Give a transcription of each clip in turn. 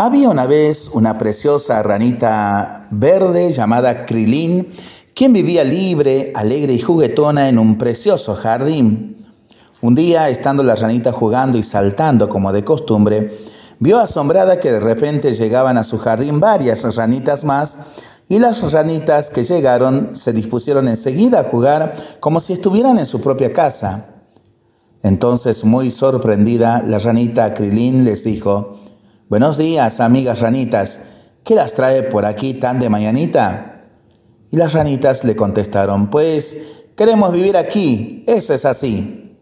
Había una vez una preciosa ranita verde llamada Krilin, quien vivía libre, alegre y juguetona en un precioso jardín. Un día, estando la ranita jugando y saltando como de costumbre, vio asombrada que de repente llegaban a su jardín varias ranitas más y las ranitas que llegaron se dispusieron enseguida a jugar como si estuvieran en su propia casa. Entonces, muy sorprendida, la ranita Krilin les dijo, Buenos días, amigas ranitas. ¿Qué las trae por aquí tan de mañanita? Y las ranitas le contestaron, pues queremos vivir aquí, eso es así.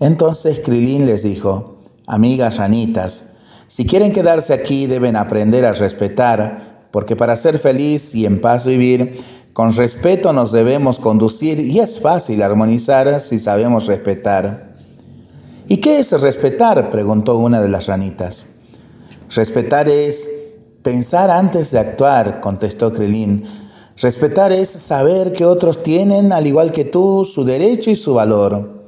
Entonces Krilin les dijo, amigas ranitas, si quieren quedarse aquí deben aprender a respetar, porque para ser feliz y en paz vivir, con respeto nos debemos conducir y es fácil armonizar si sabemos respetar. ¿Y qué es respetar? preguntó una de las ranitas. Respetar es pensar antes de actuar, contestó Krilin. Respetar es saber que otros tienen, al igual que tú, su derecho y su valor.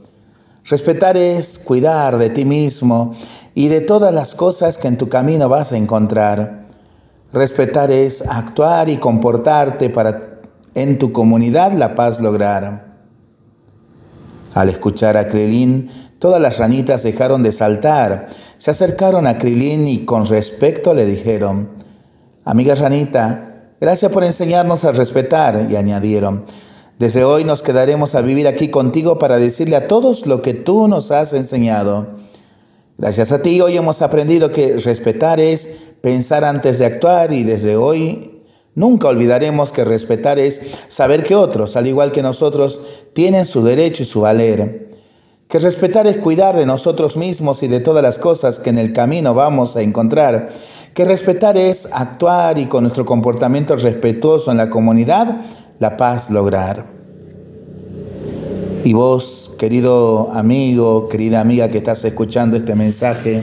Respetar es cuidar de ti mismo y de todas las cosas que en tu camino vas a encontrar. Respetar es actuar y comportarte para en tu comunidad la paz lograr. Al escuchar a Krilin, todas las ranitas dejaron de saltar, se acercaron a Krilin y con respeto le dijeron, Amiga ranita, gracias por enseñarnos a respetar, y añadieron, desde hoy nos quedaremos a vivir aquí contigo para decirle a todos lo que tú nos has enseñado. Gracias a ti hoy hemos aprendido que respetar es pensar antes de actuar y desde hoy Nunca olvidaremos que respetar es saber que otros, al igual que nosotros, tienen su derecho y su valer. Que respetar es cuidar de nosotros mismos y de todas las cosas que en el camino vamos a encontrar. Que respetar es actuar y con nuestro comportamiento respetuoso en la comunidad, la paz lograr. Y vos, querido amigo, querida amiga que estás escuchando este mensaje,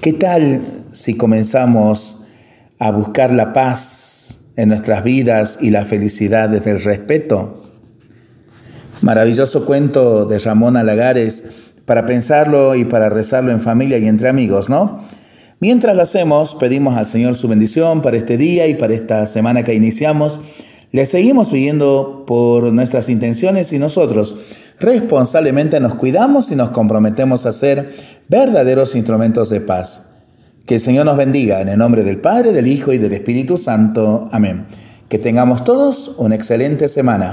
¿qué tal si comenzamos a buscar la paz en nuestras vidas y la felicidad desde el respeto. Maravilloso cuento de Ramón Alagares para pensarlo y para rezarlo en familia y entre amigos, ¿no? Mientras lo hacemos, pedimos al Señor su bendición para este día y para esta semana que iniciamos. Le seguimos pidiendo por nuestras intenciones y nosotros responsablemente nos cuidamos y nos comprometemos a ser verdaderos instrumentos de paz. Que el Señor nos bendiga en el nombre del Padre, del Hijo y del Espíritu Santo. Amén. Que tengamos todos una excelente semana.